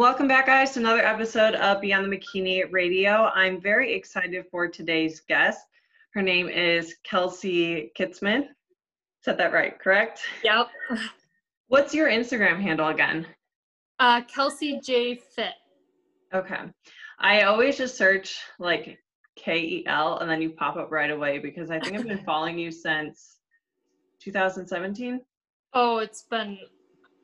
Welcome back, guys, to another episode of Beyond the Bikini Radio. I'm very excited for today's guest. Her name is Kelsey Kitzman. Said that right, correct? Yep. What's your Instagram handle again? Uh, Kelsey J Fit. Okay. I always just search like K E L and then you pop up right away because I think I've been following you since 2017. Oh, it's been,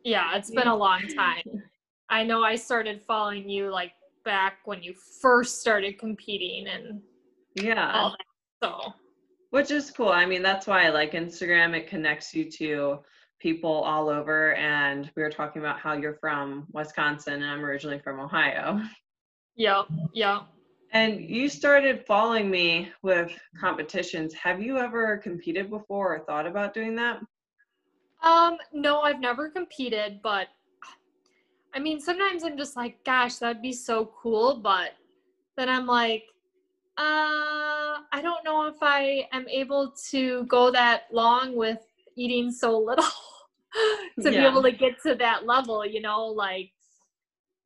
yeah, it's been a long time. I know I started following you like back when you first started competing and Yeah. all that. So, Which is cool. I mean, that's why I like Instagram. It connects you to people all over. And we were talking about how you're from Wisconsin and I'm originally from Ohio. Yeah, yeah. And you started following me with competitions. Have you ever competed before or thought about doing that? Um, no, I've never competed, but I mean, sometimes I'm just like, gosh, that'd be so cool. But then I'm like, uh, I don't know if I am able to go that long with eating so little to be able to get to that level, you know, like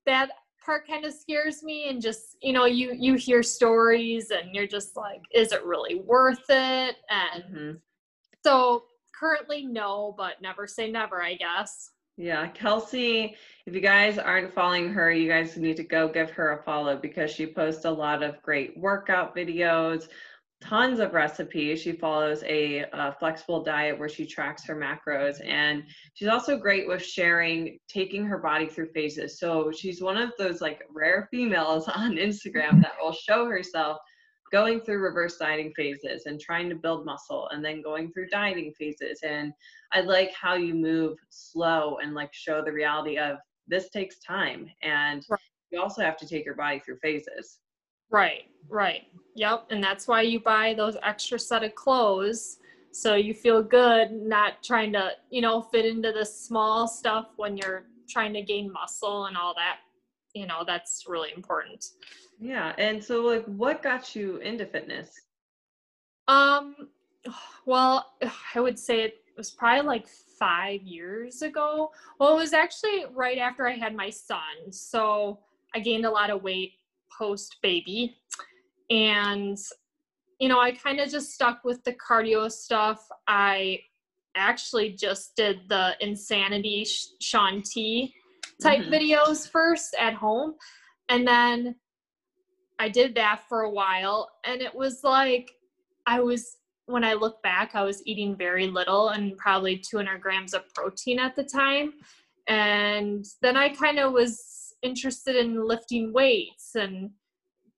that part kind of scares me and just you know you you hear stories and you're just like is it really worth it and Mhm. so currently no but never say never i guess Yeah, Kelsey, if you guys aren't following her, you guys need to go give her a follow because she posts a lot of great workout videos, tons of recipes. She follows a, uh flexible diet where she tracks her macros, and she's also great with sharing, taking her body through phases. So she's one of those like rare females on Instagram that will show herself going through reverse dieting phases and trying to build muscle and then going through dieting phases and I like how you move slow and like show the reality of this takes time and Right. you also have to take your body through phases. right right yep and that's why you buy those extra set of clothes so you feel good not trying to you know fit into the small stuff when you're trying to gain muscle and all that you know that's really important Yeah. And so like what got you into fitness? Um, well, I would say it was probably like five years ago. Well, it was actually right after I had my son. So I gained a lot of weight post baby. And, you know, I kind of just stuck with the cardio stuff. I actually just did the insanity Sh- Shaun T type Mhm. videos first at home. And then I did that for a while. And it was like, I was when I look back, I was eating very little and probably 200 grams of protein at the time. And then I kind of was interested in lifting weights and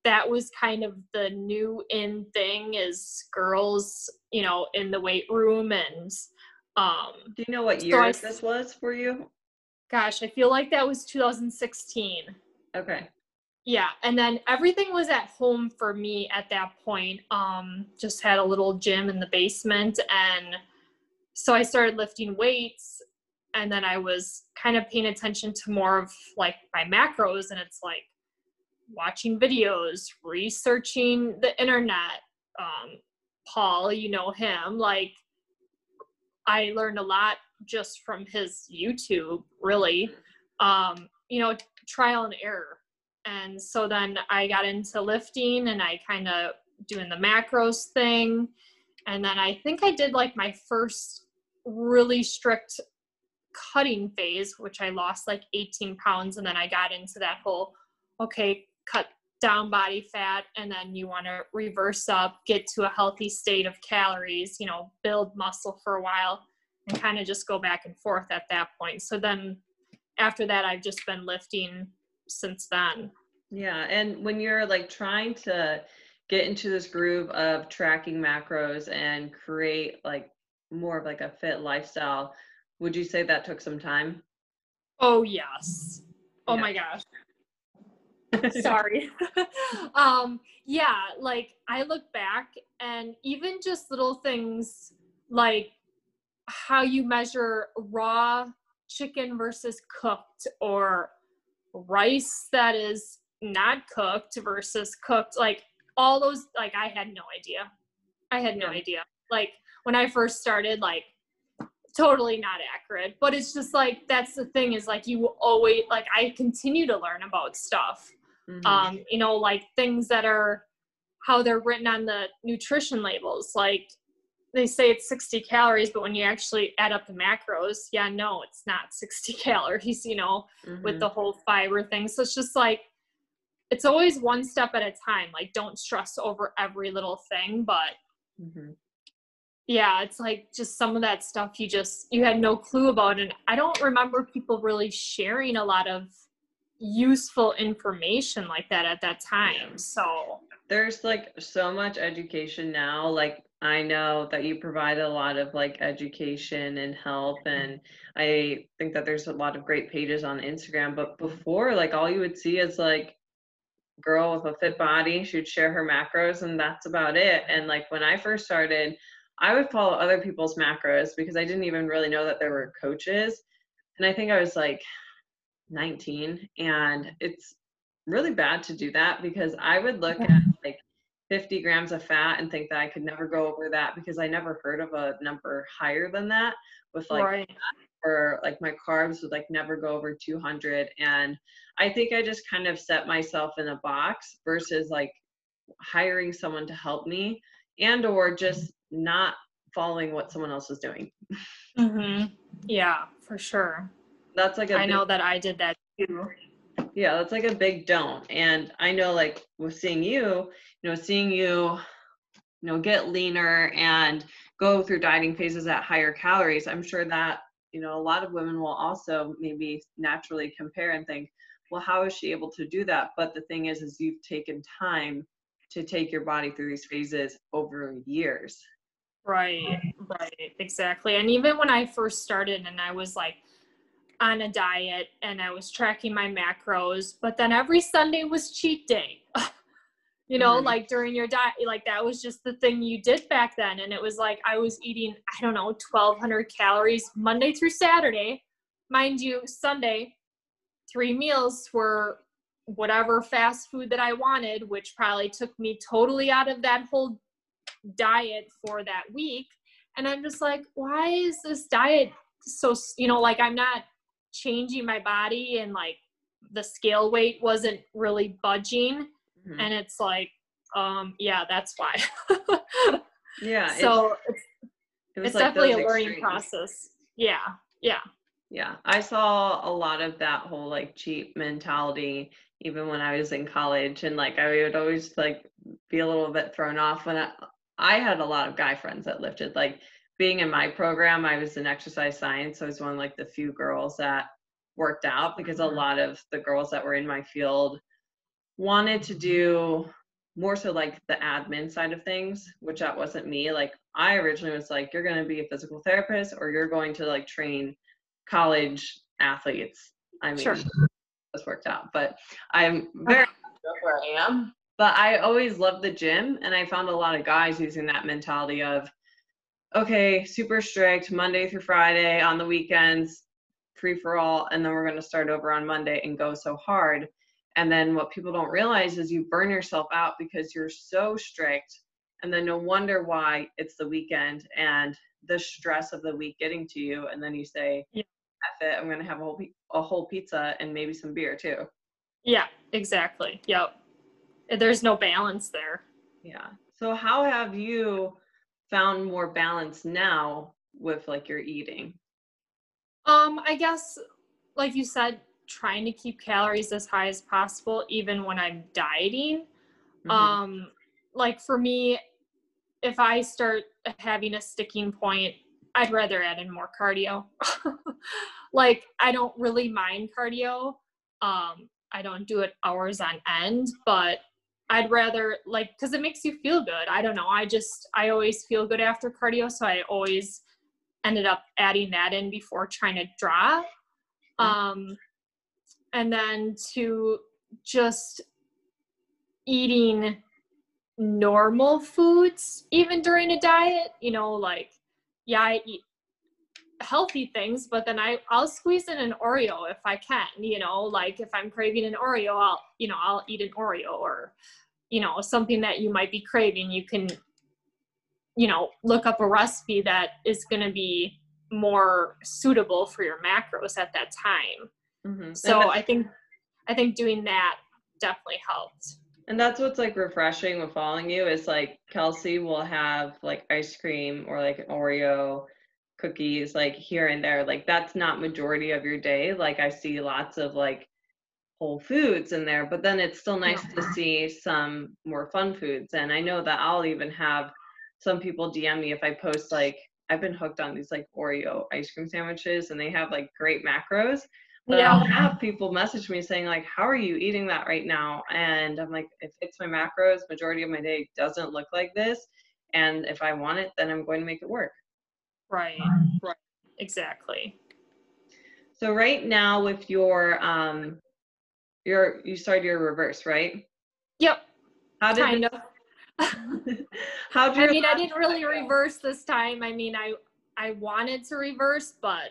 that was kind of the new in thing is girls, you know, in the weight room and um Do you know what So year I- this was for you? gosh, I feel like that was 2016. Okay. Yeah and then everything was at home for me at that point um just had a little gym in the basement and so i started lifting weights and then i was kind of paying attention to more of like my macros and it's like watching videos researching the internet um paul you know him like i learned a lot just from his youtube really um you know trial and error and so then I got into lifting and I kind of doing the macros thing. And then I think I did like my first really strict cutting phase, which I lost like 18 pounds. And then I got into that whole, okay, cut down body fat. And then you want to reverse up, get to a healthy state of calories, you know, build muscle for a while and kind of just go back and forth at that point. So then after that, I've just been lifting since then. Yeah. And when you're like trying to get into this groove of tracking macros and create like more of like a fit lifestyle, would you say that took some time? Oh yes. Oh Yeah. my gosh. Sorry. um yeah, like I look back and even just little things like how you measure raw chicken versus cooked or rice that is not cooked versus cooked like all those like I had no idea. I had no idea. Like when I first started like totally not accurate but it's just like that's the thing is like you always like i continue to learn about stuff Mhm. um you know like things that are how they're written on the nutrition labels like they say it's 60 calories but when you actually add up the macros yeah no it's not 60 calories you know with Mhm. the whole fiber thing so it's just like it's always one step at a time like don't stress over every little thing but Mhm. yeah it's like just some of that stuff you just you had no clue about and i don't remember people really sharing a lot of useful information like that at that time Yeah. so there's like so much education now like i know that you provide a lot of like education and help and i think that there's a lot of great pages on instagram but mm-hmm. before like all you would see is like girl with a fit body she would share her macros and that's about it and like when i first started i would follow other people's macros because i didn't even really know that there were coaches and i think i was like 19 and it's really bad to do that because I would look at like 50 grams of fat and think that I could never go over that because I never heard of a number higher than that with like right. or like my carbs would like never go over 200 and I think I just kind of set myself in a box versus like hiring someone to help me and or just not following what someone else was doing. hmm yeah for sure. That's like a i big know that i did that too yeah that's like a big don't. And i know like with seeing you you know seeing you you know get leaner and go through dieting phases at higher calories i'm sure that you know a lot of women will also maybe naturally compare and think well how is she able to do that? But the thing is is you've taken time to take your body through these phases over years. Right, right, exactly. And even when I first started and I was like on a diet and I was tracking my macros, but then every Sunday was cheat day. you know, Mhm. like during your diet, like that was just the thing you did back then. And it was like I was eating, I don't know, 1200 calories Monday through Saturday. Mind you, Sunday, three meals were whatever fast food that I wanted, which probably took me totally out of that whole diet for that week and i'm just like why is this diet so you know like i'm not changing my body and like the scale weight wasn't really budging. Mhm. and it's like um yeah that's why. Yeah so it's, it's like definitely a those learning process. Yeah yeah. Yeah, I saw a lot of that whole like cheap mentality even when I was in college and like I would always like be a little bit thrown off when I I had a lot of guy friends that lifted like being in my program I was in exercise science so I was one of like the few girls that worked out because a mm-hmm. lot of the girls that were in my field wanted to do more so like the admin side of things which that wasn't me like I originally was like you're going to be a physical therapist or you're going to like train college athletes. I mean, Sure. this worked out, but I'm very where I am. But I always loved the gym, and I found a lot of guys using that mentality of, okay, super strict Monday through Friday on the weekends, free for all, and then we're going to start over on Monday and go so hard. And then what people don't realize is you burn yourself out because you're so strict, and then no wonder why it's the weekend and the stress of the week getting to you, and then you say, Yeah. F it, I'm gonna have a whole a whole pizza and maybe some beer too. yeah exactly yep there's no balance there Yeah. So how have you found more balance now with like your eating? Um, I guess, like you said, trying to keep calories as high as possible, even when I'm dieting. Mhm. Um, like for me, if I start having a sticking point, I'd rather add in more cardio. like I don't really mind cardio. Um, I don't do it hours on end, but I'd rather like because it makes you feel good. I don't know. I just I always feel good after cardio, so I always ended up adding that in before trying to drop. Mm. Um, and then to just eating normal foods even during a diet, you know, like yeah, I eat healthy things, but then I I'll squeeze in an Oreo if I can, you know, like if I'm craving an Oreo, I'll you know, I'll eat an Oreo or you know, something that you might be craving, you can you know, look up a recipe that is going to be more suitable for your macros at that time. Mhm. So I think I think doing that definitely helped. And that's what's like refreshing with following you is like Kelsey will have like ice cream or like Oreo cookies like here and there. Like that's not majority of your day. Like I see lots of like whole foods in there, but then it's still nice to see some more fun foods. And I know that I'll even have some people DM me if I post like I've been hooked on these like Oreo ice cream sandwiches and they have like great macros. But I'll have people message me saying like, "How are you eating that right now?" And I'm like, "If it's my macros, majority of my day doesn't look like this, and if I want it, then I'm going to make it work." Right. Right. Exactly. So right now, with your um, your you started your reverse, right? Yep. How did Kind of. how did I mean, I didn't really reverse this time. I mean, I I wanted to reverse, but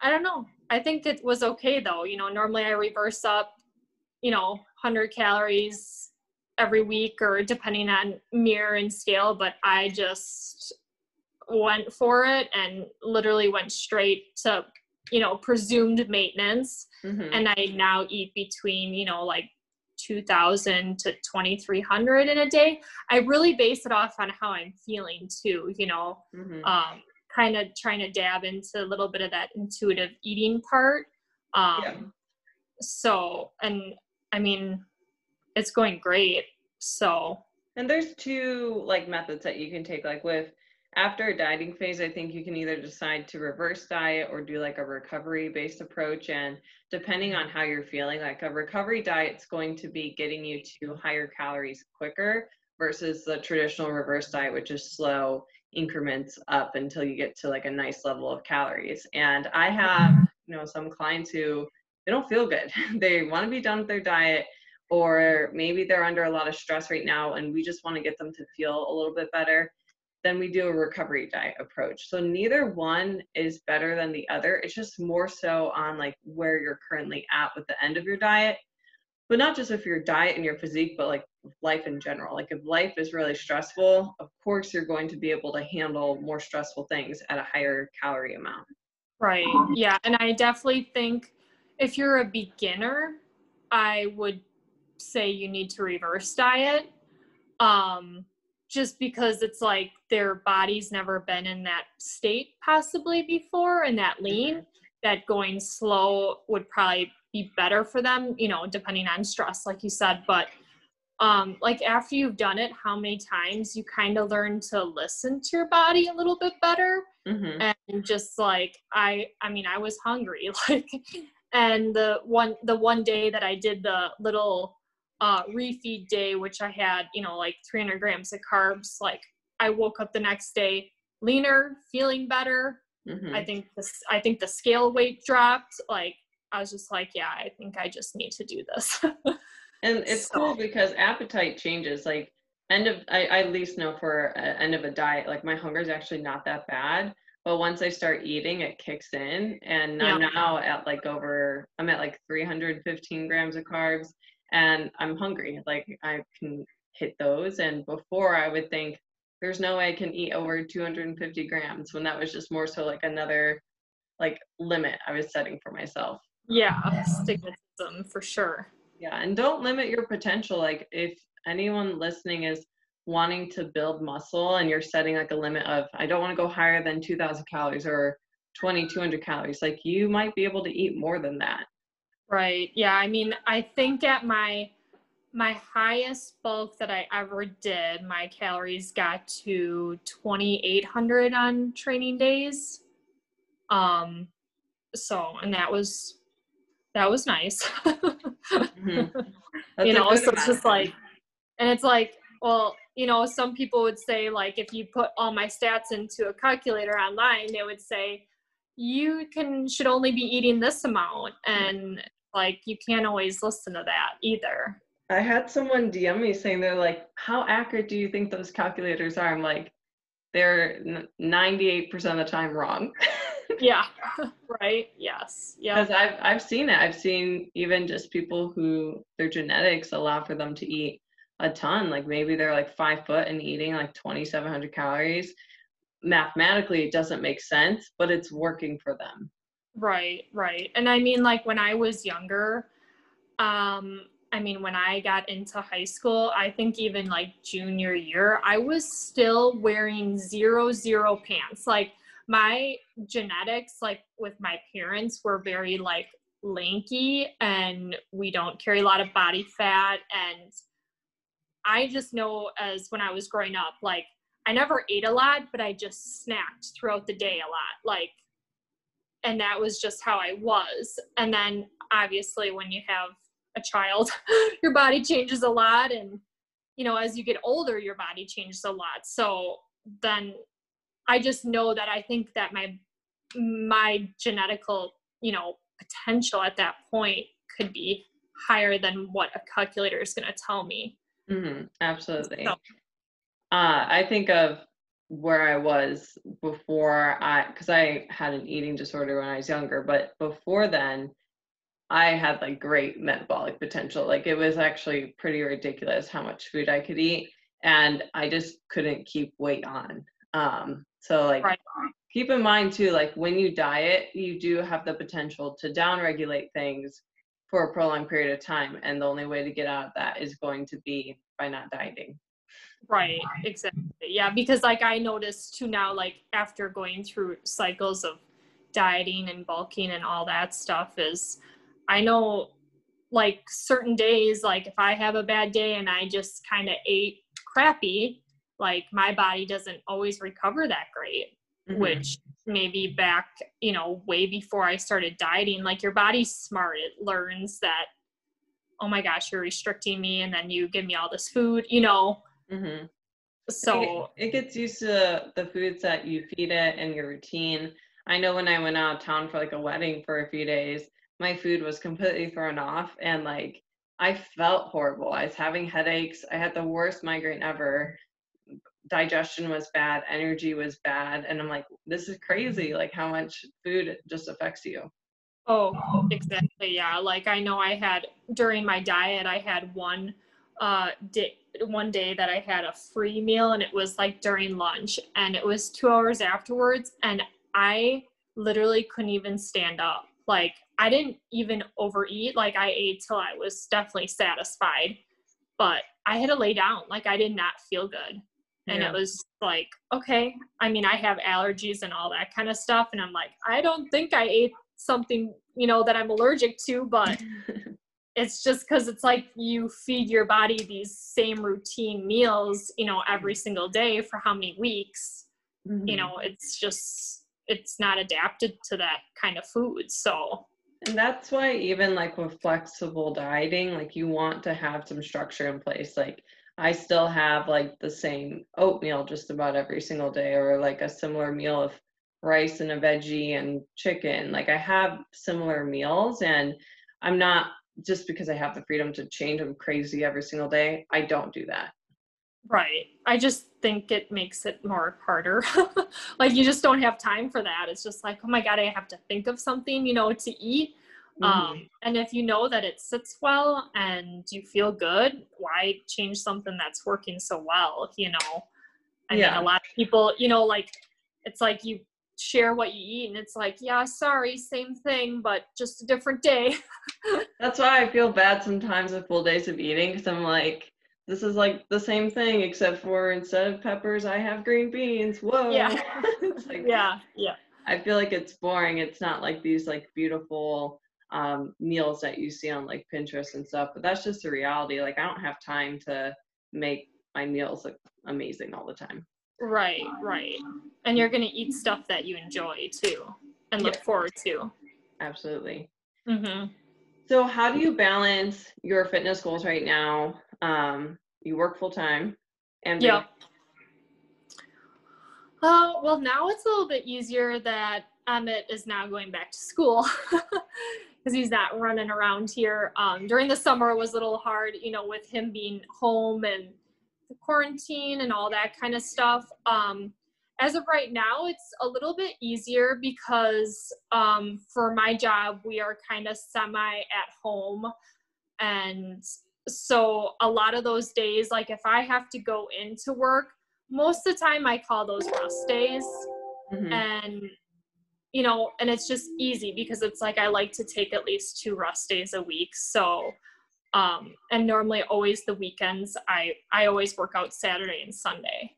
I don't know. I think it was okay though. You know, normally I reverse up, you know, 100 calories every week or depending on mirror and scale, but I just went for it and literally went straight to, you know, presumed maintenance Mhm. and I now eat between, you know, like 2000 to 2300 in a day. I really base it off on how I'm feeling too, you know, Mhm. um, kind of trying to dab into a little bit of that intuitive eating part. Um, Yeah. So, and I mean, it's going great. So, And there's two like methods that you can take. Like with after a dieting phase, I think you can either decide to reverse diet or do like a recovery based approach. And depending on how you're feeling, like a recovery diet's going to be getting you to higher calories quicker versus the traditional reverse diet, which is slow increments up until you get to like a nice level of calories. And I have, you know, some clients who they don't feel good. they want to be done with their diet or maybe they're under a lot of stress right now and we just want to get them to feel a little bit better, then we do a recovery diet approach. So neither one is better than the other. It's just more so on like where you're currently at with the end of your diet. But not just with your diet and your physique, but like life in general. Like if life is really stressful, of course you're going to be able to handle more stressful things at a higher calorie amount. right. Yeah. And I definitely think if you're a beginner, I would say you need to reverse diet. Um, just because it's like their body's never been in that state possibly before and that lean that going slow would probably be better for them you know depending on stress like you said. But um like after you've done it how many times you kind of learn to listen to your body a little bit better? Hmm and just like i i mean i was hungry like and the one the one day that i did the little uh refeed day which i had you know like 300 grams of carbs like i woke up the next day leaner feeling better hmm i think this i think the scale weight dropped like i was just like yeah i think i just need to do this And it's cool because appetite changes. Like end of, I, I at least know for a, end of a diet, like my hunger is actually not that bad. But once I start eating, it kicks in, and I'm now at like over, I'm at like 315 grams of carbs, and I'm hungry. Like I can hit those, and before I would think there's no way I can eat over 250 grams when that was just more so like another like limit I was setting for myself. yeah stigmatism for sure Yeah, and don't limit your potential. Like if anyone listening is wanting to build muscle and you're setting like a limit of I don't want to go higher than 2000 calories or 2200 calories, like you might be able to eat more than that. Right. Yeah. I mean, I think at my my highest bulk that I ever did, my calories got to 2800 on training days. Um so and that was that was nice. Mhm. You know, so it's just like and it's like, well, you know, some people would say, like, if you put all my stats into a calculator online, they would say, you can should only be eating this amount. And like, you can't always listen to that either. I had someone DM me saying they're like, how accurate do you think those calculators are? I'm like, they're 98% of the time wrong. yeah, right. Yes. Yeah. Because I've I've seen it. I've seen even just people who their genetics allow for them to eat a ton. Like maybe they're like five foot and eating like 2,700 calories. Mathematically, it doesn't make sense, but it's working for them. Right, right. And I mean, like when I was younger, um, I mean, when I got into high school, I think even like junior year, I was still wearing zero, zero pants. Like my genetics, like with my parents, were very like lanky and we don't carry a lot of body fat. And I just know as when I was growing up, like I never ate a lot, but I just snacked throughout the day a lot. Like, and that was just how I was. And then obviously, when you have a child your body changes a lot and you know as you get older your body changes a lot so then i just know that i think that my my genetical you know potential at that point could be higher than what a calculator is going to tell me mm-hmm, absolutely so. uh, i think of where i was before i because i had an eating disorder when i was younger but before then I had like great metabolic potential. Like it was actually pretty ridiculous how much food I could eat, and I just couldn't keep weight on. Um, so like right. keep in mind too, like when you diet, you do have the potential to downregulate things for a prolonged period of time, and the only way to get out of that is going to be by not dieting. Right, exactly. Yeah, because like I noticed too now, like after going through cycles of dieting and bulking and all that stuff, is I know like certain days, like if I have a bad day and I just kind of ate crappy, like my body doesn't always recover that great, mm-hmm. which maybe back, you know, way before I started dieting, like your body's smart. It learns that, oh my gosh, you're restricting me. And then you give me all this food, you know. Mm-hmm. So it, it gets used to the foods that you feed it and your routine. I know when I went out of town for like a wedding for a few days, my food was completely thrown off and like I felt horrible. I was having headaches. I had the worst migraine ever. Digestion was bad, energy was bad, and I'm like, this is crazy. Like how much food just affects you. Oh, exactly. Yeah. Like I know I had during my diet, I had one uh day one day that I had a free meal and it was like during lunch and it was 2 hours afterwards and I literally couldn't even stand up. Like I didn't even overeat. Like I ate till I was definitely satisfied, but I had to lay down. Like I did not feel good. And yeah. it was like, okay, I mean, I have allergies and all that kind of stuff. And I'm like, I don't think I ate something, you know, that I'm allergic to, but it's just because it's like you feed your body these same routine meals, you know, every single day for how many weeks. Mm-hmm. You know, it's just, it's not adapted to that kind of food. So, and that's why even like with flexible dieting, like you want to have some structure in place. Like I still have like the same oatmeal just about every single day or like a similar meal of rice and a veggie and chicken. Like I have similar meals and I'm not just because I have the freedom to change them crazy every single day, I don't do that. Right. I just think it makes it more harder. like you just don't have time for that. It's just like, oh my God, I have to think of something, you know, to eat. Mm-hmm. Um, and if you know that it sits well and you feel good, why change something that's working so well, you know? I yeah. mean, a lot of people, you know, like it's like you share what you eat and it's like, yeah, sorry, same thing, but just a different day. that's why I feel bad sometimes with full days of eating because I'm like, this is like the same thing except for instead of peppers i have green beans whoa. Yeah. Like, yeah yeah. I feel like it's boring. It's not like these like beautiful um, meals that you see on like pinterest and stuff but that's just the reality. Like i don't have time to make my meals look amazing all the time right right and you're gonna eat stuff that you enjoy too and look forward to absolutely mm-hmm. so how do you balance your fitness goals right now um, you work full time And Yeah. Uh, well, now it's a little bit easier that Emmett is now going back to school because he's not running around here. Um, during the summer, it was a little hard, you know, with him being home and the quarantine and all that kind of stuff. Um, as of right now, it's a little bit easier because um, for my job, we are kind of semi at home. And so a lot of those days, like if I have to go into work, most of the time I call those rest days. Mhm. And, you know, and it's just easy because it's like I like to take at least two rest days a week. So, um, and normally always the weekends, I, I always work out Saturday and Sunday.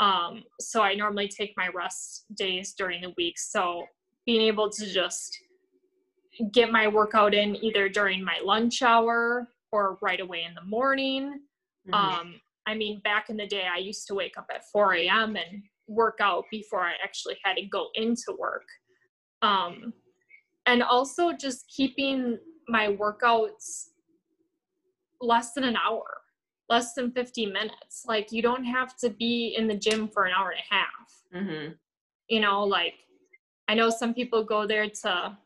Um, so I normally take my rest days during the week. So being able to just get my workout in either during my lunch hour or right away in the morning. Mhm. Um, I mean, back in the day, I used to wake up at 4 a.m. and work out before I actually had to go into work. Um, and also just keeping my workouts less than an hour, less than 50 minutes. Like, you don't have to be in the gym for an hour and a half Mhm. you know like i know some people go there to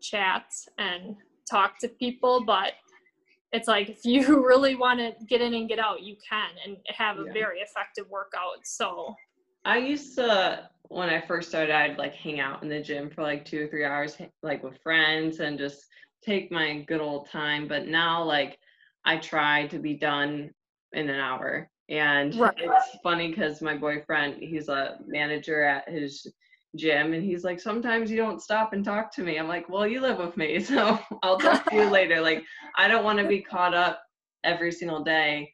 chat and talk to people but it's like if you really want to get in and get out you can and have a Yeah. very effective workout so I used to when I first started, I'd like hang out in the gym for like two or three hours, like with friends, and just take my good old time. But now, like, I try to be done in an hour, and Right. it's funny because my boyfriend, he's a manager at his gym, and he's like, sometimes you don't stop and talk to me. I'm like, well, you live with me, so I'll talk to you later. Like, I don't want to be caught up every single day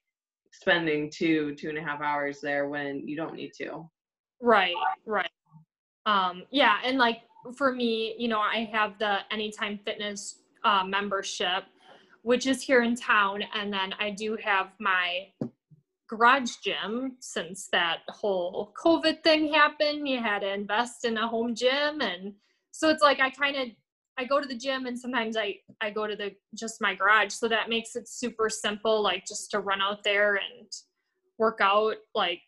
spending two two and a half hours there when you don't need to right right um yeah and like for me you know i have the anytime fitness uh, membership which is here in town and then i do have my garage gym since that whole covid thing happened. You had to invest in a home gym and so it's like i kind of i go to the gym and sometimes i i go to the just my garage. So that makes it super simple like just to run out there and work out like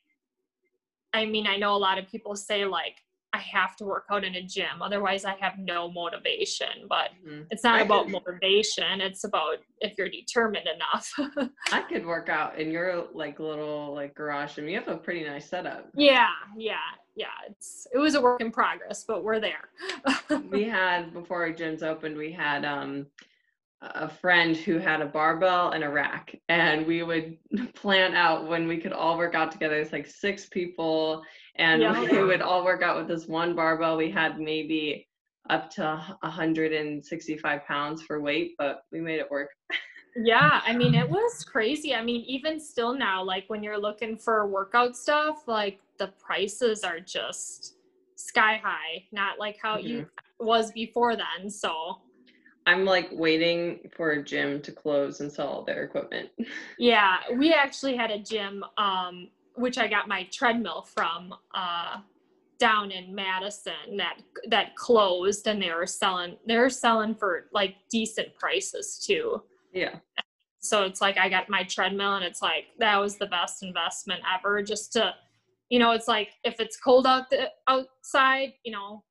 i mean i know a lot of people say like i have to work out in a gym otherwise i have no motivation but Mhm. it's not I about could- motivation it's about if you're determined enough I could work out in your like little like garage and you have a pretty nice setup. yeah yeah yeah it's it was a work in progress but we're there we had before our gyms opened, we had um a friend who had a barbell and a rack and we would plan out when we could all work out together. It's like six people and Yeah. we would all work out with this one barbell. We had maybe up to 165 pounds for weight, but we made it work. yeah i mean it was crazy i mean even still now like when you're looking for workout stuff like the prices are just sky high not like how you mm-hmm. was before then so I'm like waiting for a gym to close and sell all their equipment. Yeah, we actually had a gym, um, which I got my treadmill from uh, down in Madison that that closed, and they were selling they were selling for like decent prices too. Yeah. So it's like I got my treadmill, and it's like that was the best investment ever. Just to, you know, it's like if it's cold out the outside, you know,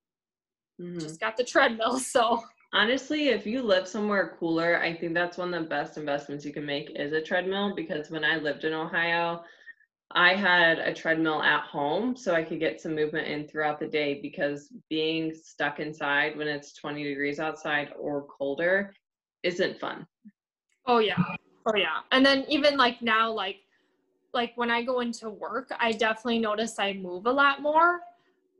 Mhm. just got the treadmill. So Honestly, if you live somewhere cooler, I think that's one of the best investments you can make is a treadmill because when I lived in Ohio, I had a treadmill at home so I could get some movement in throughout the day because being stuck inside when it's 20 degrees outside or colder isn't fun. Oh yeah. Oh yeah. And then even like now, like like when I go into work, I definitely notice I move a lot more.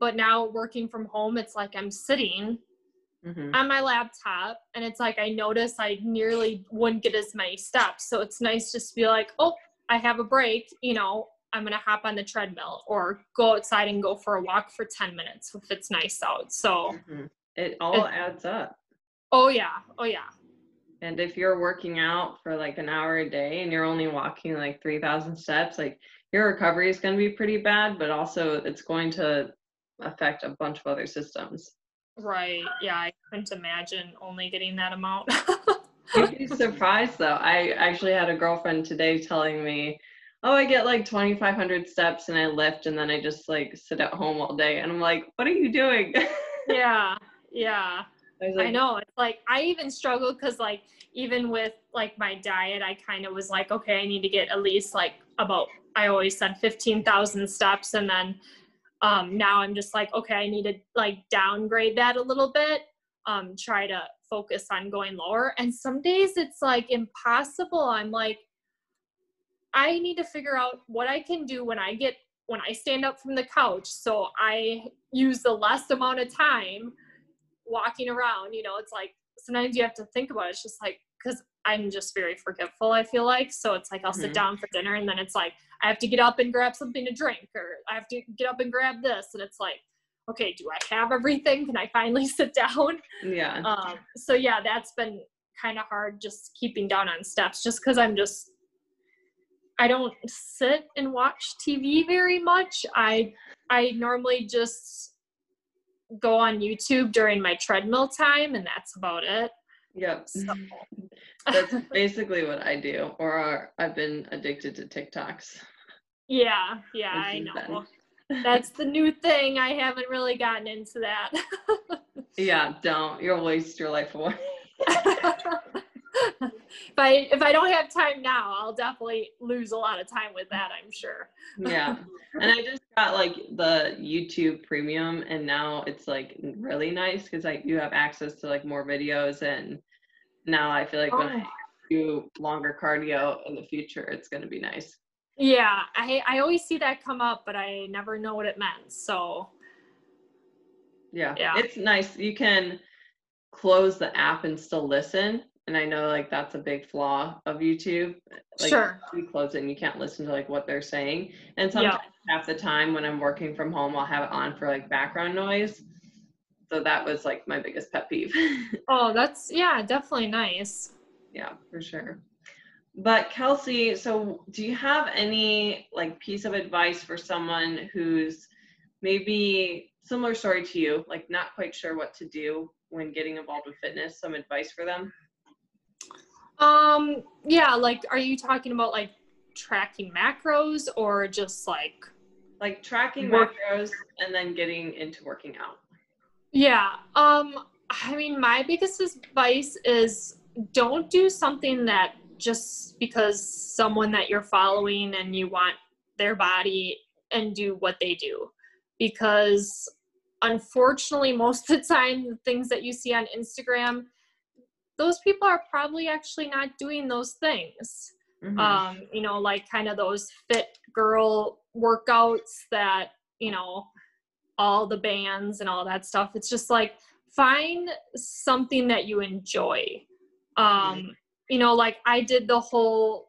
But now working from home, it's like I'm sitting Mhm. on my laptop and it's like I notice I nearly wouldn't get as many steps. So it's nice just to be like, oh, I have a break, you know, I'm gonna hop on the treadmill or go outside and go for a walk for 10 minutes if it's nice out. So Mhm. It all It- adds up. oh yeah, oh yeah. And if you're working out for like an hour a day and you're only walking like 3,000 steps, like your recovery is going to be pretty bad, but also it's going to affect a bunch of other systems. Right. Yeah, I couldn't imagine only getting that amount. You'd be surprised though. I actually had a girlfriend today telling me, oh, I get like 2,500 steps and I lift and then I just like sit at home all day. And I'm like, what are you doing? yeah, yeah. I, was I know. It's like I even struggle because like even with like my diet, I kind of was like, okay, I need to get at least like about I always said fifteen thousand steps, and then um, now I'm just like, okay, I need to like downgrade that a little bit. Um, try to focus on going lower. And some days it's like impossible. I'm like, I need to figure out what I can do when I get when I stand up from the couch. So I use the less amount of time walking around. You know, it's like sometimes you have to think about it. It's just like because I'm just very forgetful, I feel like. So it's like I'll sit Mhm. down for dinner and then it's like I have to get up and grab something to drink or I have to get up and grab this. And it's like, okay, do I have everything? Can I finally sit down? yeah. Um, so yeah, that's been kind of hard just keeping down on steps just because I'm just I don't sit and watch TV very much. I I normally just go on YouTube during my treadmill time and that's about it. Yep. So That's basically what I do. Or I've been addicted to TikToks. yeah, yeah, I know. then- That's the new thing. I haven't really gotten into that. Yeah, don't. You'll waste your life away. if I if I don't have time now, I'll definitely lose a lot of time with that, I'm sure. yeah. And I just got like the YouTube premium and now it's like really nice because like you have access to like more videos and now I feel like when I do longer cardio in the future it's gonna be nice. Yeah, I I always see that come up, but I never know what it meant. So Yeah. Yeah. It's nice. You can close the app and still listen. And I know like that's a big flaw of YouTube. Like Sure. you close it and you can't listen to like what they're saying. And Yeah. sometimes half the time when I'm working from home, I'll have it on for like background noise. So that was like my biggest pet peeve. oh, that's yeah, definitely nice. yeah, for sure. But Kelsey, so do you have any like piece of advice for someone who's maybe similar story to you, like not quite sure what to do when getting involved with fitness? Some advice for them? Um, yeah, like are you talking about like tracking macros or just like Like tracking macros and then getting into working out. Yeah. Um I mean my biggest advice is don't do something that just because someone that you're following and you want their body and do what they do because unfortunately most of the time the things that you see on Instagram those people are probably actually not doing those things Mhm. um you know like kind of those fit girl workouts that you know all the bands and all that stuff. It's just like find something that you enjoy. Um you know like i did the whole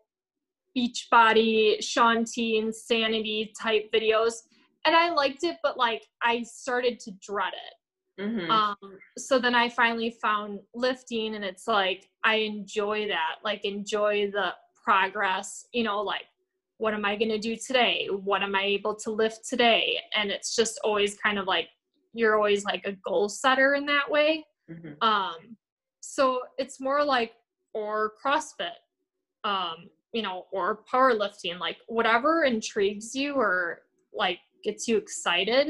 beach body Shaun T insanity type videos and i liked it but like i started to dread it. Mhm. um so then i finally found lifting and it's like i enjoy that. Like enjoy the progress you know like what am i going to do today what am i able to lift today and it's just always kind of like you're always like a goal setter in that way Mhm. um so it's more like or crossfit um you know or powerlifting like whatever intrigues you or like gets you excited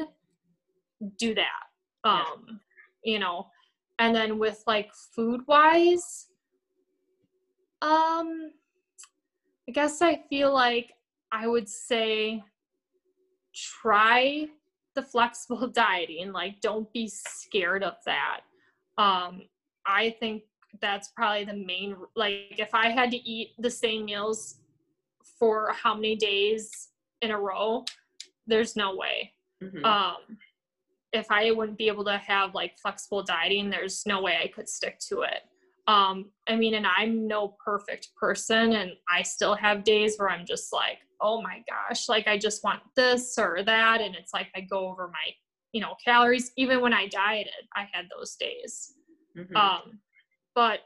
do that Yeah. um you know and then with like food wise um i guess i feel like i would say try the flexible dieting like don't be scared of that. Um i think that's probably the main like if i had to eat the same meals for how many days in a row there's no way. Mhm. um if i wouldn't be able to have like flexible dieting there's no way i could stick to it um i mean and i'm no perfect person and i still have days where i'm just like oh my gosh like i just want this or that and it's like i go over my you know calories. Even when i dieted i had those days. Mhm. um but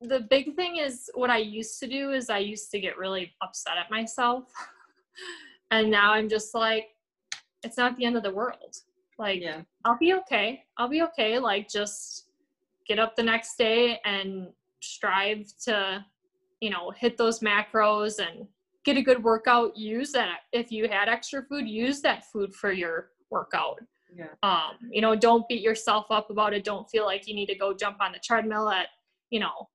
the big thing is what i used to do is i used to get really upset at myself. And now i'm just like it's not the end of the world. Like yeah. i'll be okay. I'll be okay. Like just get up the next day and strive to you know hit those macros and get a good workout, use that. If you had extra food, use that food for your workout. Yeah. Um, you know, don't beat yourself up about it. Don't feel like you need to go jump on the treadmill at, you know,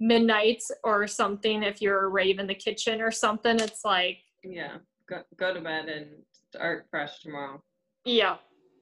midnight or something if you're rave in the kitchen or something. It's like Yeah. Go, go to bed and start fresh tomorrow. yeah.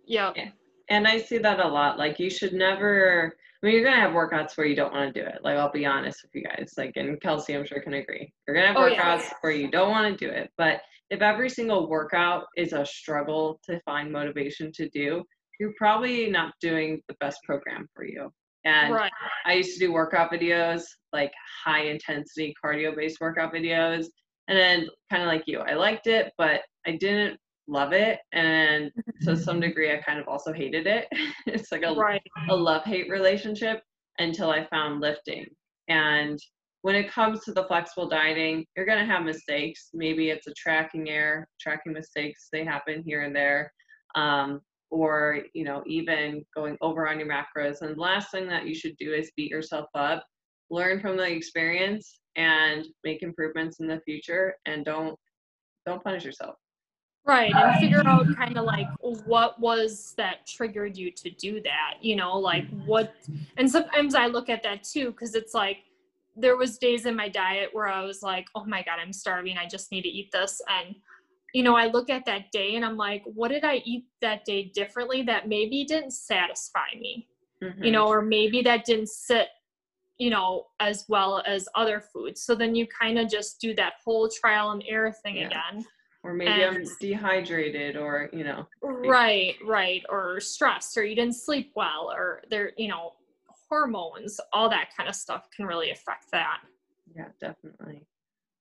Yeah. Yeah. And I see that a lot. Like you should never I mean, you're gonna have workouts where you don't want to do it. Like I'll be honest with you guys. Like and Kelsey, I'm sure can agree. You're gonna have Oh, oh workouts yeah. where you don't want to do it. But if every single workout is a struggle to find motivation to do, you're probably not doing the best program for you. And Right. I used to do workout videos, like high intensity cardio based workout videos. And then kind of like you, I liked it, but I didn't love it. And to some degree, I kind of also hated it. it's like a, Right. a love hate relationship until I found lifting. And when it comes to the flexible dieting, you're going to have mistakes. Maybe it's a tracking error, tracking mistakes, they happen here and there. Um, or, you know, even going over on your macros. And the last thing that you should do is beat yourself up. Learn from the experience and make improvements in the future and don't don't punish yourself. Right. And figure out kind of like what was that triggered you to do that, you know, like what and sometimes I look at that too, because it's like there was days in my diet where I was like, oh my God, I'm starving. I just need to eat this. And you know, I look at that day and I'm like, what did I eat that day differently that maybe didn't satisfy me? you Mhm. know, or maybe that didn't sit, you know, as well as other foods. So then you kind of just do that whole trial and error thing Yeah. again. Or maybe I'm dehydrated or, you know, Right, right. Or stressed, or you didn't sleep well, or there, you know, hormones, all that kind of stuff can really affect that. Yeah, definitely.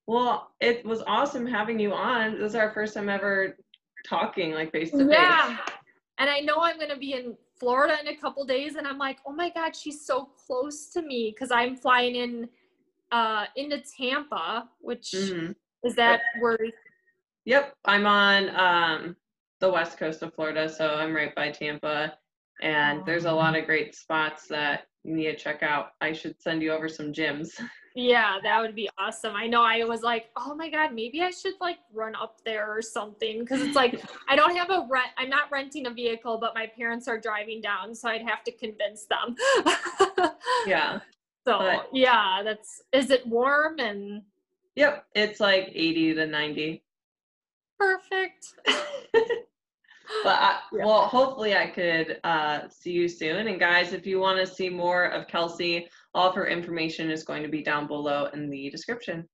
Well, it was awesome having you on. This is our first time ever talking like face to face. Yeah. And I know I'm going to be in Florida in a couple days, and I'm like, oh my God, she's so close to me because I'm flying in uh into Tampa, which Mhm. is that where Yep, I'm on um, the west coast of Florida, so I'm right by Tampa, and there's a lot of great spots that you need to check out. I should send you over some gyms. Yeah, that would be awesome. I know I was like, oh my God, maybe I should like run up there or something. Cause it's like, I don't have a rent, I'm not renting a vehicle, but my parents are driving down. So I'd have to convince them. yeah. So But- yeah, that's, is it warm and Yep, it's like 80 to 90. Perfect? But I, Yeah. well, hopefully I could uh, see you soon. And guys, if you want to see more of Kelsey, all of her information is going to be down below in the description.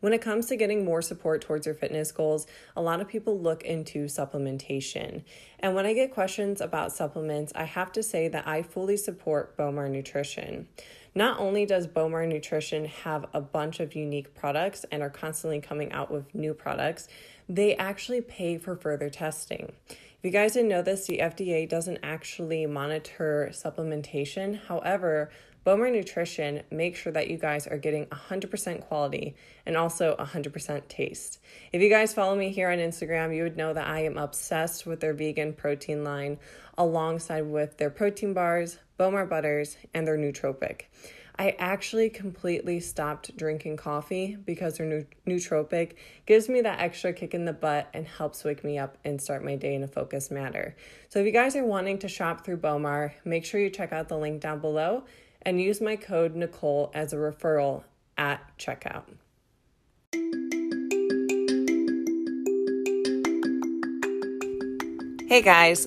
When it comes to getting more support towards your fitness goals, a lot of people look into supplementation. And when I get questions about supplements, I have to say that I fully support Bowmar Nutrition. Not only does Bowmar Nutrition have a bunch of unique products and are constantly coming out with new products, they actually pay for further testing. If you guys didn't know this, the FDA doesn't actually monitor supplementation. However, Bowmar Nutrition makes sure that you guys are getting 100% quality and also 100% taste. If you guys follow me here on Instagram, you would know that I am obsessed with their vegan protein line alongside with their protein bars, Bowmar butters, and their nootropic. I actually completely stopped drinking coffee because their nootropic gives me that extra kick in the butt and helps wake me up and start my day in a focused manner. So if you guys are wanting to shop through Bowmar, make sure you check out the link down below and use my code Nicole as a referral at checkout. Hey guys,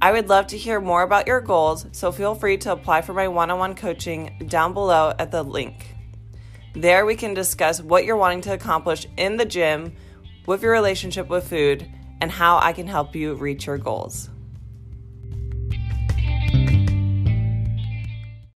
I would love to hear more about your goals, so feel free to apply for my one on one coaching down below at the link. There, we can discuss what you're wanting to accomplish in the gym, with your relationship with food, and how I can help you reach your goals.